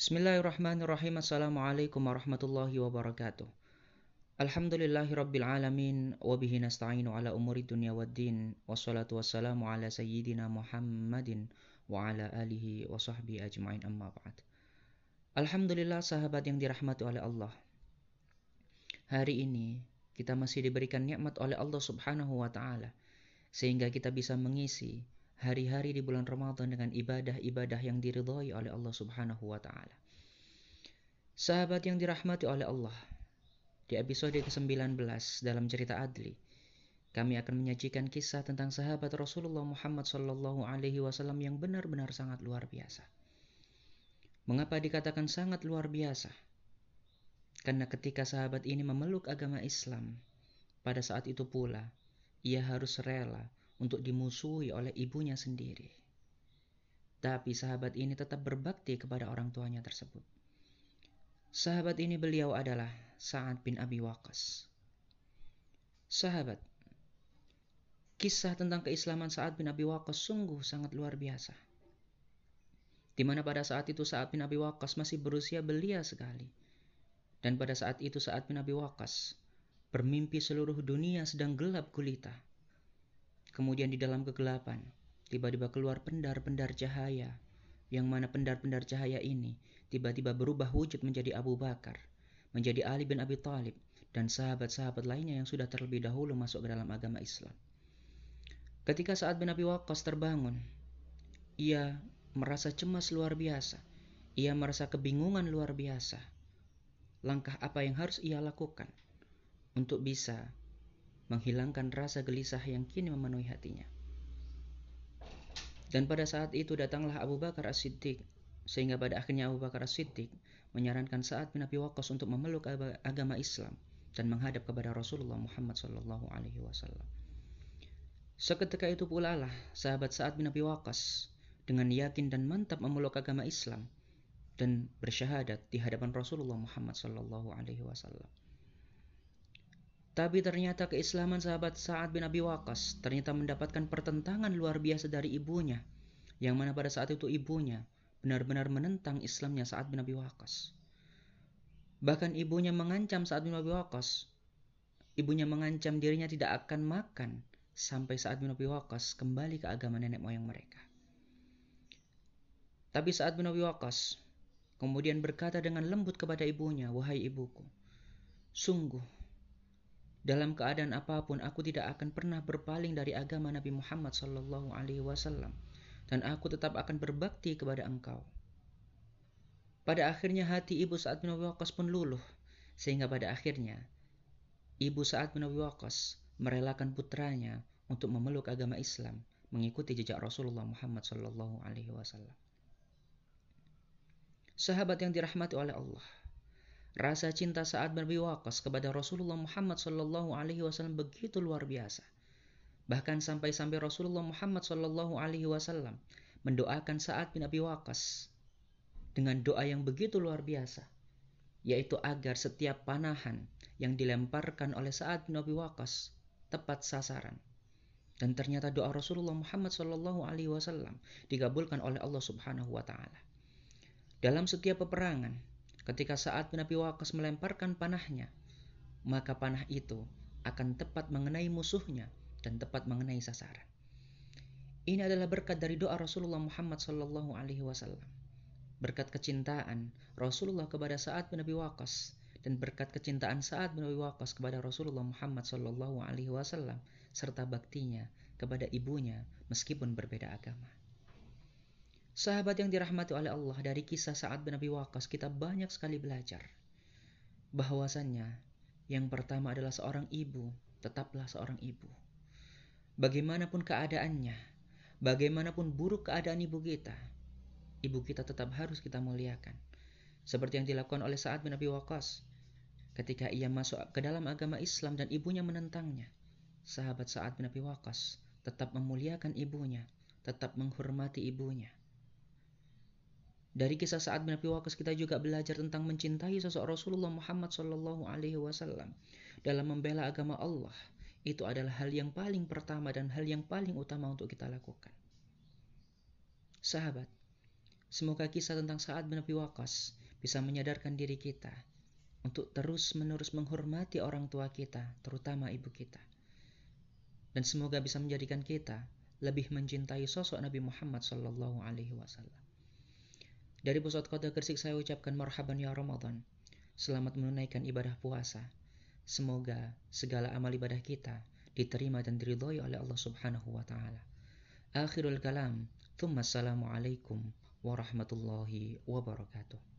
Bismillahirrahmanirrahim. Assalamualaikum warahmatullahi wabarakatuh. Alhamdulillahi rabbil alamin wa bihi nasta'inu ala umuri dunya waddin wassalatu wassalamu ala sayyidina Muhammadin wa ala alihi wa sahbihi ajma'in amma ba'd. Alhamdulillah sahabat yang dirahmati oleh Allah. Hari ini kita masih diberikan nikmat oleh Allah Subhanahu wa taala sehingga kita bisa mengisi hari-hari di bulan Ramadan dengan ibadah-ibadah yang diridhai oleh Allah Subhanahu wa taala. Sahabat yang dirahmati oleh Allah, di episode ke-19 dalam cerita Adli, kami akan menyajikan kisah tentang sahabat Rasulullah Muhammad sallallahu alaihi wasallam yang benar-benar sangat luar biasa. Mengapa dikatakan sangat luar biasa? Karena ketika sahabat ini memeluk agama Islam, pada saat itu pula ia harus rela untuk dimusuhi oleh ibunya sendiri. Tapi sahabat ini tetap berbakti kepada orang tuanya tersebut. Sahabat ini beliau adalah Sa'ad bin Abi Waqqas. Sahabat, kisah tentang keislaman Sa'ad bin Abi Waqqas sungguh sangat luar biasa. Di mana pada saat itu Sa'ad bin Abi Waqqas masih berusia belia sekali. Dan pada saat itu Sa'ad bin Abi Waqqas bermimpi seluruh dunia sedang gelap gulita Kemudian di dalam kegelapan, tiba-tiba keluar pendar-pendar cahaya, yang mana pendar-pendar cahaya ini tiba-tiba berubah wujud menjadi Abu Bakar, menjadi Ali bin Abi Thalib, dan sahabat-sahabat lainnya yang sudah terlebih dahulu masuk ke dalam agama Islam. Ketika saat bin Abi Waqqas terbangun, ia merasa cemas luar biasa. Ia merasa kebingungan luar biasa. Langkah apa yang harus ia lakukan untuk bisa menghilangkan rasa gelisah yang kini memenuhi hatinya. Dan pada saat itu datanglah Abu Bakar As-Siddiq, sehingga pada akhirnya Abu Bakar As-Siddiq menyarankan saat bin Abi Waqqas untuk memeluk agama Islam dan menghadap kepada Rasulullah Muhammad Sallallahu Alaihi Wasallam. Seketika itu pula lah sahabat Sa'ad bin Abi Waqqas dengan yakin dan mantap memeluk agama Islam dan bersyahadat di hadapan Rasulullah Muhammad Sallallahu Alaihi Wasallam. Tapi ternyata keislaman sahabat Sa'ad bin Abi Waqqas ternyata mendapatkan pertentangan luar biasa dari ibunya. Yang mana pada saat itu ibunya benar-benar menentang Islamnya Sa'ad bin Abi Waqqas. Bahkan ibunya mengancam Sa'ad bin Abi Waqqas. Ibunya mengancam dirinya tidak akan makan sampai Sa'ad bin Abi Waqqas kembali ke agama nenek moyang mereka. Tapi Sa'ad bin Abi Waqqas kemudian berkata dengan lembut kepada ibunya, "Wahai ibuku, sungguh dalam keadaan apa pun aku tidak akan pernah berpaling dari agama Nabi Muhammad sallallahu alaihi wasallam dan aku tetap akan berbakti kepada engkau. Pada akhirnya hati ibu Sa'ad bin Abi Waqqas pun luluh sehingga pada akhirnya ibu Sa'ad bin Abi Waqqas merelakan putranya untuk memeluk agama Islam mengikuti jejak Rasulullah Muhammad sallallahu alaihi wasallam. Sahabat yang dirahmati oleh Allah, Rasa cinta saat bin Abi kepada Rasulullah Muhammad Sallallahu Alaihi Wasallam begitu luar biasa. Bahkan sampai-sampai Rasulullah Muhammad Sallallahu Alaihi Wasallam mendoakan saat bin Abi Waqqas dengan doa yang begitu luar biasa, yaitu agar setiap panahan yang dilemparkan oleh saat bin Abi Waqqas tepat sasaran. Dan ternyata doa Rasulullah Muhammad Sallallahu Alaihi Wasallam dikabulkan oleh Allah Subhanahu Wa Taala. Dalam setiap peperangan, Ketika saat Nabi Waqqas melemparkan panahnya, maka panah itu akan tepat mengenai musuhnya dan tepat mengenai sasaran. Ini adalah berkat dari doa Rasulullah Muhammad Sallallahu Alaihi Wasallam. Berkat kecintaan Rasulullah kepada saat bin Abi Waqqas dan berkat kecintaan saat bin Abi Waqqas kepada Rasulullah Muhammad Sallallahu Alaihi Wasallam serta baktinya kepada ibunya meskipun berbeda agama. Sahabat yang dirahmati oleh Allah dari kisah saat bin Abi Waqqas kita banyak sekali belajar bahwasannya yang pertama adalah seorang ibu, tetaplah seorang ibu. Bagaimanapun keadaannya, bagaimanapun buruk keadaan ibu kita, ibu kita tetap harus kita muliakan. Seperti yang dilakukan oleh Sa'ad bin Abi ketika ia masuk ke dalam agama Islam dan ibunya menentangnya. Sahabat Sa'ad bin Abi tetap memuliakan ibunya, tetap menghormati ibunya. Dari kisah saat bin Waqqas kita juga belajar tentang mencintai sosok Rasulullah Muhammad Shallallahu Alaihi Wasallam dalam membela agama Allah. Itu adalah hal yang paling pertama dan hal yang paling utama untuk kita lakukan. Sahabat, Semoga kisah tentang Sa'ad bin Waqqas bisa menyadarkan diri kita untuk terus-menerus menghormati orang tua kita, terutama ibu kita. Dan semoga bisa menjadikan kita lebih mencintai sosok Nabi Muhammad sallallahu alaihi wasallam. Dari pusat kota Gresik saya ucapkan marhaban ya Ramadan. Selamat menunaikan ibadah puasa. Semoga segala amal ibadah kita diterima dan diridhoi oleh Allah Subhanahu wa taala. Akhirul kalam, thumma assalamu alaikum warahmatullahi wabarakatuh.